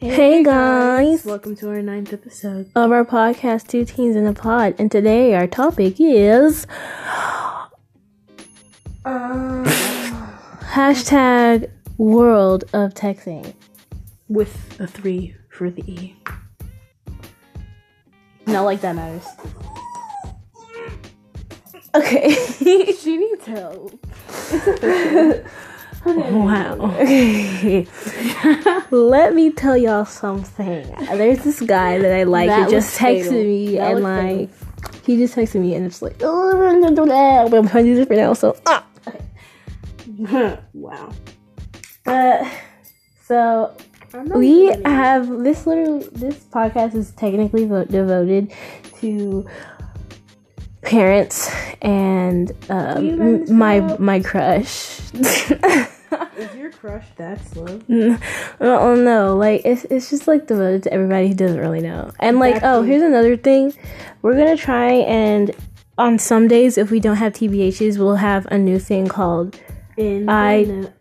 Hey guys, welcome to our ninth episode. of our podcast, Two Teens in a Pod, and today our topic is Uh, hashtag world of texting. with a three for the E. Not like that matters. Okay. She needs help. wow. Okay. Let me tell y'all something. There's this guy that I like That who just texted fatal. me That and like he just texted me and it's like oh, don't do that. But I'm trying to do this right now, so ah. wow. Uh, so we have this literally this podcast is technically vo- devoted to parents and um, you let this m- my my crush. Crush that slow? oh no, like it's it's just like devoted to everybody who doesn't really know. And like, oh, here's another thing. We're gonna try and on some days if we don't have TBHs, we'll have a new thing called In I- the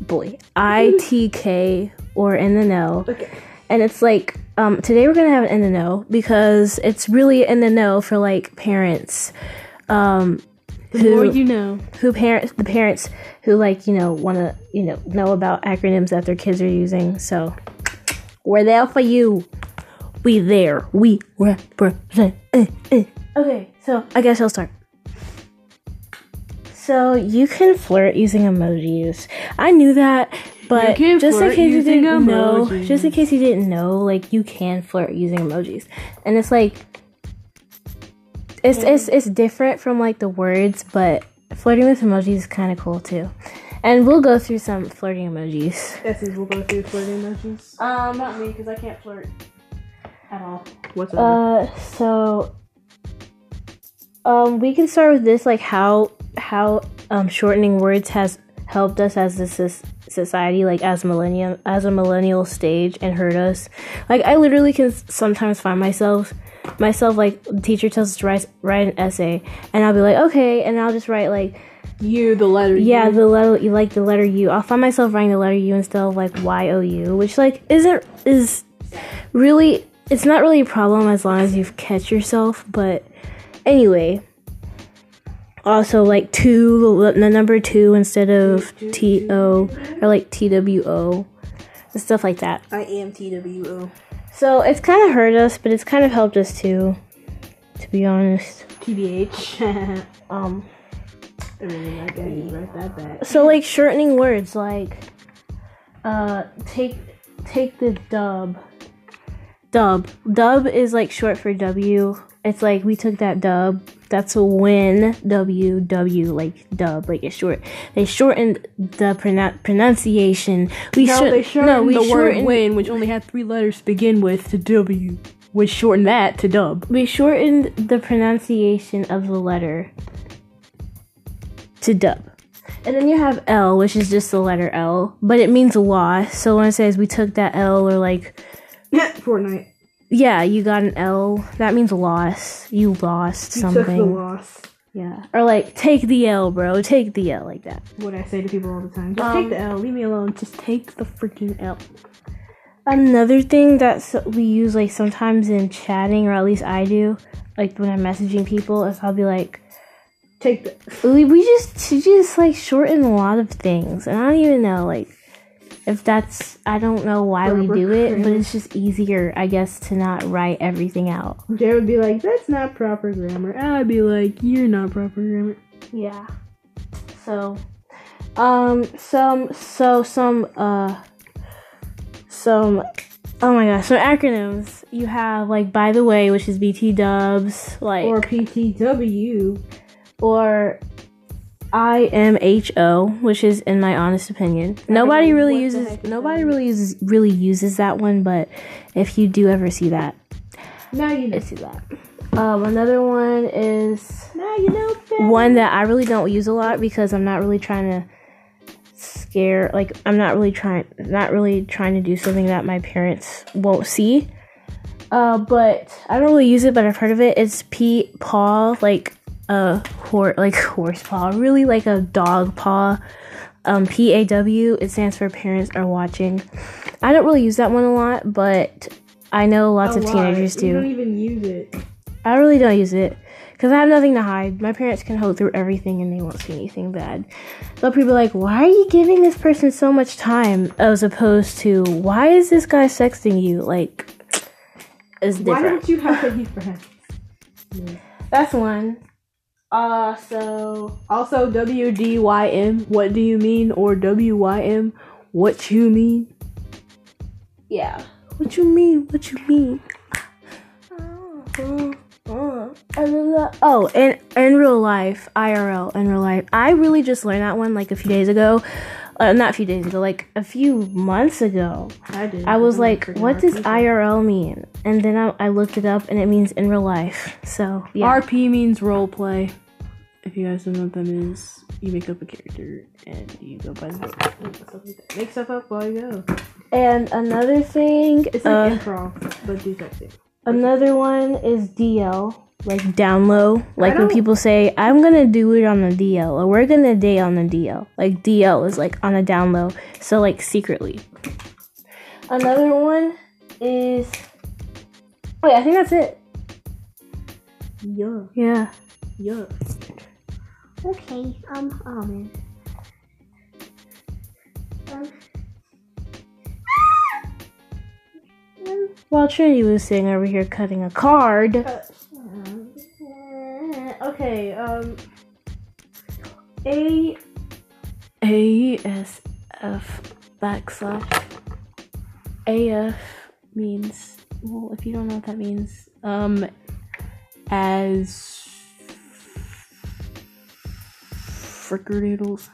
boy ITK or in the know. Okay. and it's like um, today we're gonna have an in the know because it's really in the know for like parents um, who more you know. who parents the parents who like you know want to you know know about acronyms that their kids are using. So we're there for you. We there. We represent eh, eh. okay so i guess i'll start. So you can flirt using emojis. I knew that but just in case you didn't know just in case you didn't know like you can flirt using emojis. And it's like it's it's it's different from like the words, but flirting with emojis is kind of cool too. And we'll go through some flirting emojis. Essie will go through flirting emojis. Um, not me because I can't flirt at all. What's up? Uh, so um, we can start with this, like how how um shortening words has helped us as a society, like as millennium as a millennial stage, and hurt us. Like I literally can sometimes find myself myself like the teacher tells us to write write an essay, and I'll be like okay, and I'll just write like you, the letter yeah, U. the letter you like the letter U. I'll find myself writing the letter U instead of like Y O U, which like isn't is really it's not really a problem as long as you catch yourself. But anyway, also like two the, number two instead of T O or like T W O and stuff like that. I am TWO. So it's kind of hurt us, but it's kind of helped us too. To be honest, TBH. um. I really like that. You write that back. So like shortening words like uh take take the dub. Dub. Dub is like short for W. It's like we took that dub. That's a win. W W like dub like it's short. They shortened the pronou- pronunciation. We No, should they shortened no we the word win, which only had three letters to begin with, to W, We shortened that to dub. we shortened the pronunciation of the letter to dub. And then you have L, which is just the letter L, but it means loss. So when it says we took that L, or like, Fortnite. Yeah, you got an L, that means loss. You lost You took the something. loss. Yeah. Or like, take the L, bro. Take the L, like that. What I say to people all the time. Just Um, take the L. Leave me alone. Just take the freaking L. Another thing that we use, like, sometimes in chatting, or at least I do, like when I'm messaging people, is I'll be like, Take the. we, we just we just like shorten a lot of things and i don't even know like if that's i don't know why we do it but it's just easier i guess to not write everything out Jay would be like, "That's not proper grammar." I'd be like, "You're not proper grammar." yeah so um some so some uh some oh my gosh so acronyms you have like by the way which is bt dubs like Or BTW. or IMHO, which is in my honest opinion. Nobody really uses nobody really uses really uses that one, but if you do ever see that, Now you know. See that. Um, another one is Now you know. One that I really don't use a lot because I'm not really trying to scare like I'm not really trying not really trying to do something that my parents won't see. Uh, but I don't really use it, but I've heard of it. It's P Paul like a horse, like horse paw, really like a dog paw. Um, P A W. It stands for parents are watching. I don't really use that one a lot, but I know lots of teenagers do. You don't even use it. I really don't use it because I have nothing to hide. My parents can hold through everything and they won't see anything bad. So people be like, why are you giving this person so much time? As opposed to, why is this guy sexting you? Like, it's different. Why don't you have any friends? That's one. Uh, so Also, WDYM, what do you mean? Or WYM, what you mean? yeah. What you mean? What you mean? Oh, in in real life, IRL, in real life, I really just learned that one like a few days ago. Uh, not a few days ago, like a few months ago. I did. I was like, what does IRL mean? And then I, I looked it up and it means in real life. So, yeah. RP means role play. If you guys don't know what that means, you make up a character and you go by the book. and stuff like that. Make stuff up while you go. and another thing, It's uh, like improv, but do texting. another one is DL, like down low. Like when don't- people say, I'm gonna do it on the DL, or we're gonna date on the DL. Like DL is like on a down low, so like secretly. Another one is. Wait, I think that's it. Yeah, Yeah. yeah. Okay. Um. Oh man. While Trinity was sitting over here cutting a card. Okay, um. A. A S F backslash. AF means. Well, if you don't know what that means, um. As. Frickerdoodles.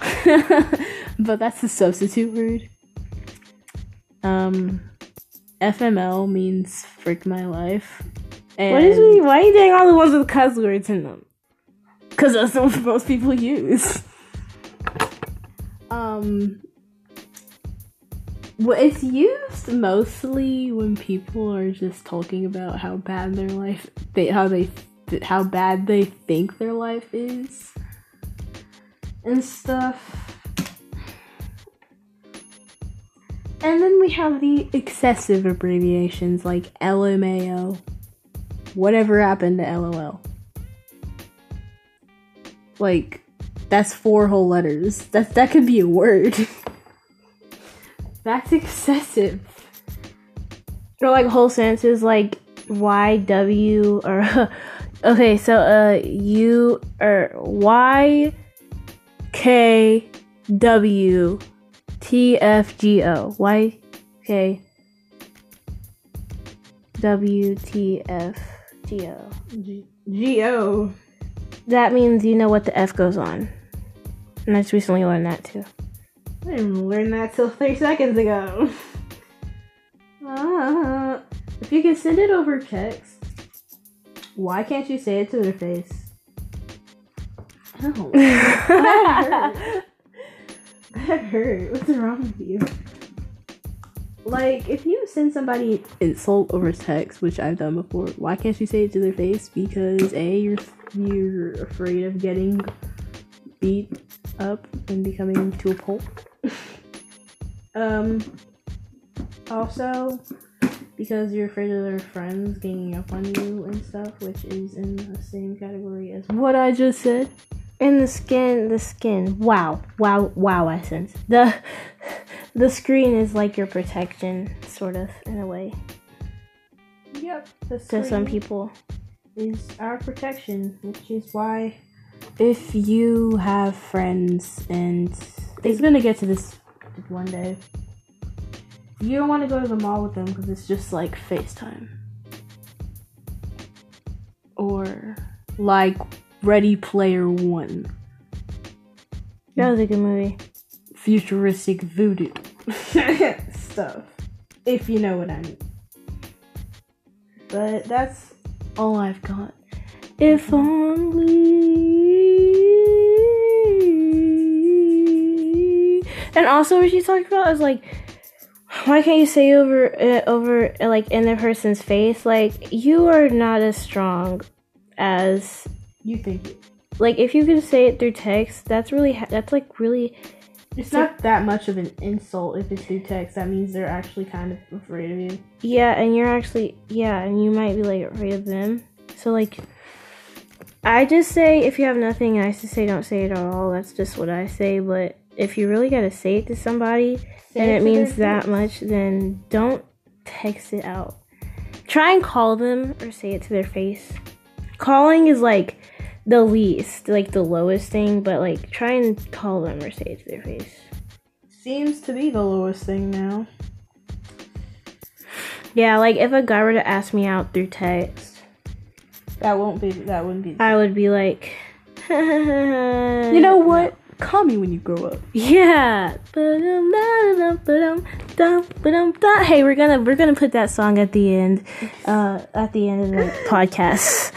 but that's the substitute word. Um. FML means frick my life. And What is we? Why are you doing all the ones with cuss words in them? Because that's what most people use. Um, well, it's used mostly when people are just talking about how bad their life, they, how they, how bad they think their life is, and stuff. And then we have the excessive abbreviations like LMAO. Whatever happened to LOL? Like, that's four whole letters. That that could be a word. that's excessive. Or like whole sentences like Y W or okay, so uh U or Y K W T F G O Y K W T F G O. G O. That means you know what the F goes on. And I just recently learned that too. I didn't learn that till three seconds ago. Ah, if you can send it over text, why can't you say it to their face? Ow. that hurt. That hurt. What's wrong with you? Like, if you send somebody insult over text, which I've done before, why can't you say it to their face? Because a you're you're afraid of getting beat up and becoming to a pulp. um. Also, because you're afraid of their friends ganging up on you and stuff, which is in the same category as what I just said. And the skin, the skin. Wow, wow, wow! Essence. The the screen is like your protection, sort of, in a way, Yep. To some people. is our protection, which is why if you have friends and it's gonna get to this one day. You don't want to go to the mall with them because it's just like FaceTime. Or like Ready Player One. That was a good movie. Futuristic voodoo stuff. If you know what I mean. But that's all I've got. If only. And also, what she talked about is like, why can't you say over uh, over like in the person's face, like you are not as strong as You think it. like if you can say it through text, that's really ha- that's like really It's not that much of an insult if it's through text. That means they're actually kind of afraid of you. yeah, and you're actually yeah, and you might be like afraid of them. So like, I just say if you have nothing nice to say, don't say it at all. That's just what I say. But if you really gotta say it to somebody Say and it it means that face. much, then don't text it out. Try and call them or say it to their face. Calling is like the least, like the lowest thing, but like try and call them or say it to their face. Seems to be the lowest thing now. Yeah, like if a guy were to ask me out through text, That won't be. That wouldn't be. I would be like, you know what? Call me when you grow up. Yeah. Hey, we're gonna we're gonna put that song at the end, uh, at the end of the podcast.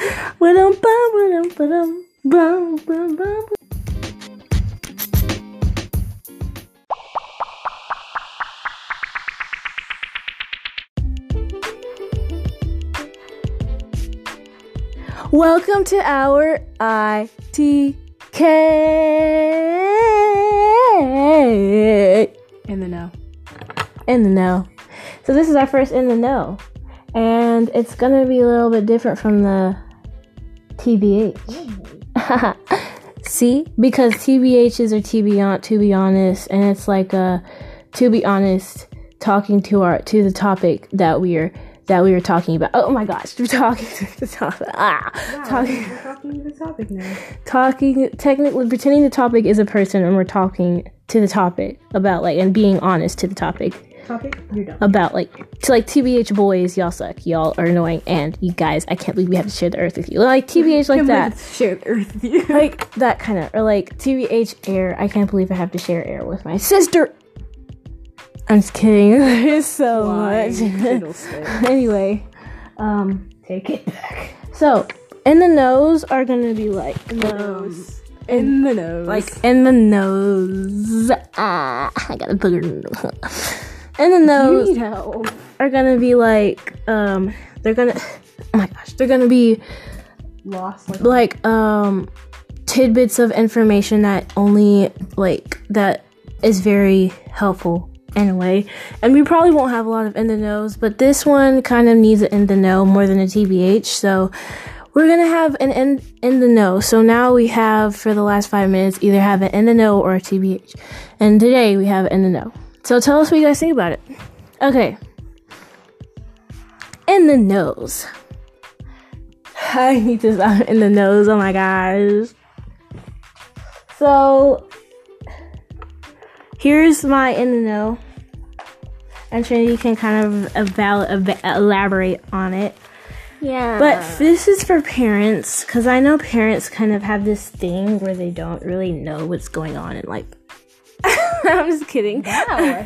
Welcome to our ITK. In the know. in the know. So this is our first in the know, and it's gonna be a little bit different from the TBH. See, because TBHs are on, to be honest, and it's like a to be honest, talking to our to the topic that we are that we were talking about. Oh my gosh, we're talking to the topic. Ah, talking We're talking to the topic now. talking technically pretending the topic is a person and we're talking to the topic about like and being honest to the topic Topic. You're done. about like to like TBH boys, y'all suck, y'all are annoying, and you guys, I can't believe we have to share the earth with you. Like TBH like that, Share the earth with you. like that kind of, or like TBH air. I can't believe I have to share air with my sister. I'm just kidding. There's so much. anyway, um, Take it back. so in the nose are gonna be like nose. In the nose. like in the nose. Ah, I got a booger. in the nose. In the nose need help. are gonna be like, um, they're gonna, oh my gosh, they're gonna be Lost. Like like, um, tidbits of information that only like that is very helpful in a way. And we probably won't have a lot of in the knows, but this one kind of needs an in the know more than a TBH. So we're gonna have an in in the know. So now we have for the last five minutes either have an in the know or a TBH. And today we have in the know. So tell us what you guys think about it. Okay. In the nose. I need to stop in the nose. Oh my gosh. So here's my in the know. And Trinity can kind of eval- ev- elaborate on it. yeah. But this is for parents because I know parents kind of have this thing where they don't really know what's going on and like. I'm just kidding. I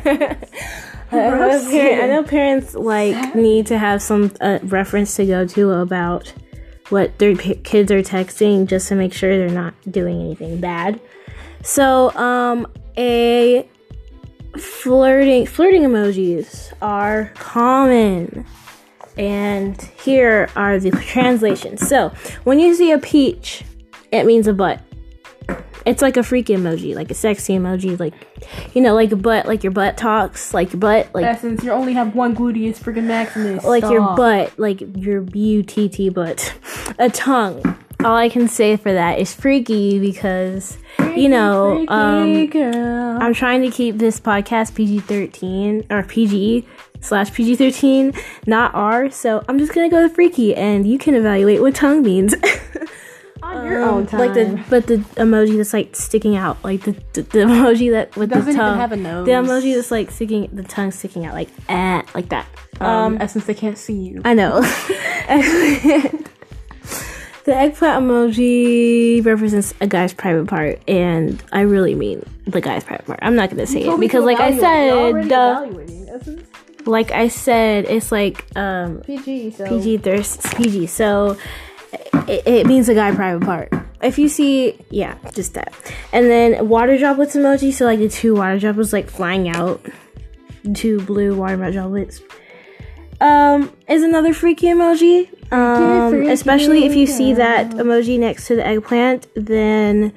know, par- I know parents like need to have some uh, reference to go to about what their p- kids are texting just to make sure they're not doing anything bad. So, um, a flirting flirting emojis are common. And here are the translations. So, when you see a peach, it means a butt. It's like a freaky emoji, like a sexy emoji, like you know, like a butt, like your butt talks, like your butt, like Essence, you only have one gluteus freaking maximus. like your butt, like your B-U-T-T butt. A tongue. All I can say for that is freaky because, you know, um. I'm trying to keep this podcast PG-13 or PG slash PG-13, not R. So I'm just gonna go with freaky, and you can evaluate what tongue means. on your own time. Like the but the emoji that's like sticking out, like the the, the emoji that with doesn't the even tongue, have a nose. the emoji that's like sticking, the tongue sticking out, like eh, like that. um, essence they can't see you. I know. the eggplant emoji represents a guy's private part, and I really mean the guy's private part. I'm not gonna say it because, like I said, uh, like I said, it's like um, PG. So PG thirst PG, so it, it means a guy private part. If you see, yeah, just that. And then water droplets emoji, so like the two water droplets like flying out, two blue water droplets. Um, is another freaky emoji. Um, especially if you see that emoji next to the eggplant, then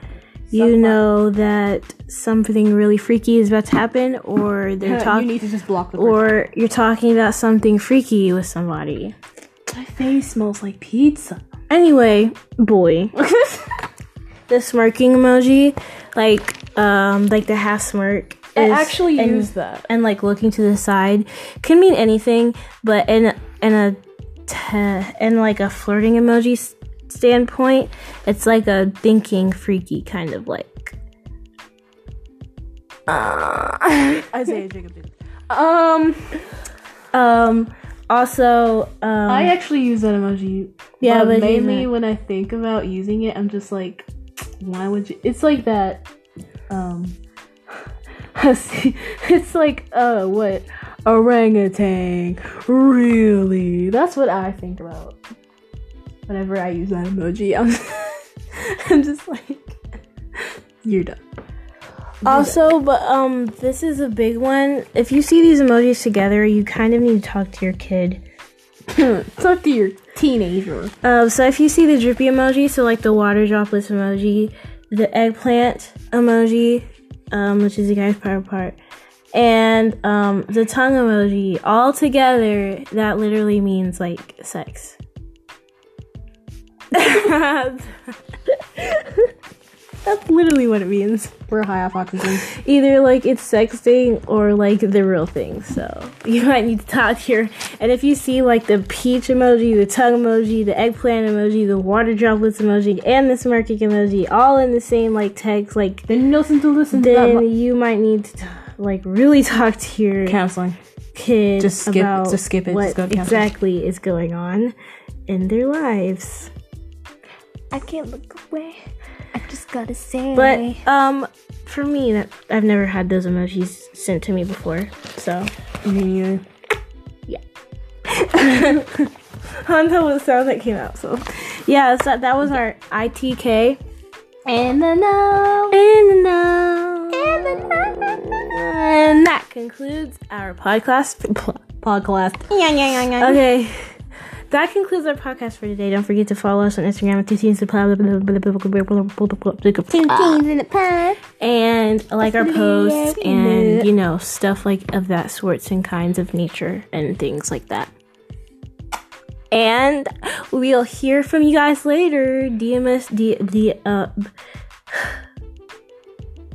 you know that something really freaky is about to happen, or they're you talking, need to just block the or you're talking about something freaky with somebody. my face smells like pizza. Anyway, boy, the smirking emoji, like um, like the half smirk. I is- actually and- use that. and like looking to the side can mean anything but in in a in like a flirting emoji standpoint it's like a thinking freaky kind of like uh, Isaiah Jacob. Um, um also um I actually use that emoji. Yeah, but but mainly when I think about using it, I'm just like, why would you? It's like that. Um, it's like uh, what orangutan? Really? That's what I think about whenever I use that emoji. I'm, I'm just like, you're done. also but um this is a big one if you see these emojis together you kind of need to talk to your kid Talk to your teenager. Um, so if you see the drippy emoji, so like the water droplets emoji, the eggplant emoji, um, which is the guy's power part, and um, the tongue emoji, all together, that literally means like sex. That's literally what it means. We're high off oxygen. Either like it's sexting or like the real thing. So you might need to talk here. And if you see like the peach emoji, the tongue emoji, the eggplant emoji, the water droplets emoji, and the smirking emoji, all in the same like text, like Then listen to listen to then that you might need to like really talk to your counseling. kid Just skip- about just skip it, what just go exactly is going on in their lives. I can't look away. I just gotta say. But um, for me, that I've never had those emojis sent to me before, so. Me neither. on top of the sound that came out. So, yeah, so that was our ITK. and the no. And the now, and that concludes our podcast. Podcast. Okay, that concludes our podcast for today. Don't forget to follow us on Instagram at Two teens in the past. and like our posts and you know stuff like of that sorts and kinds of nature and things like that. And we'll hear from you guys later. DMS, D, D, uh,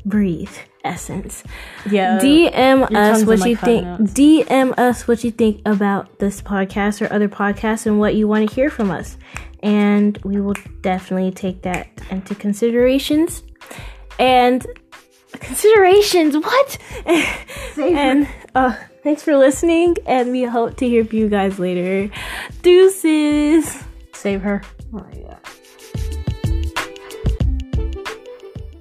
breathe essence. Yeah. DM us what you think. notes. DM us what you think about this podcast or other podcasts and what you want to hear from us, and we will definitely take that into considerations. And considerations, what? and uh, thanks for listening, and we hope to hear from you guys later. Deuces. Save her. Oh.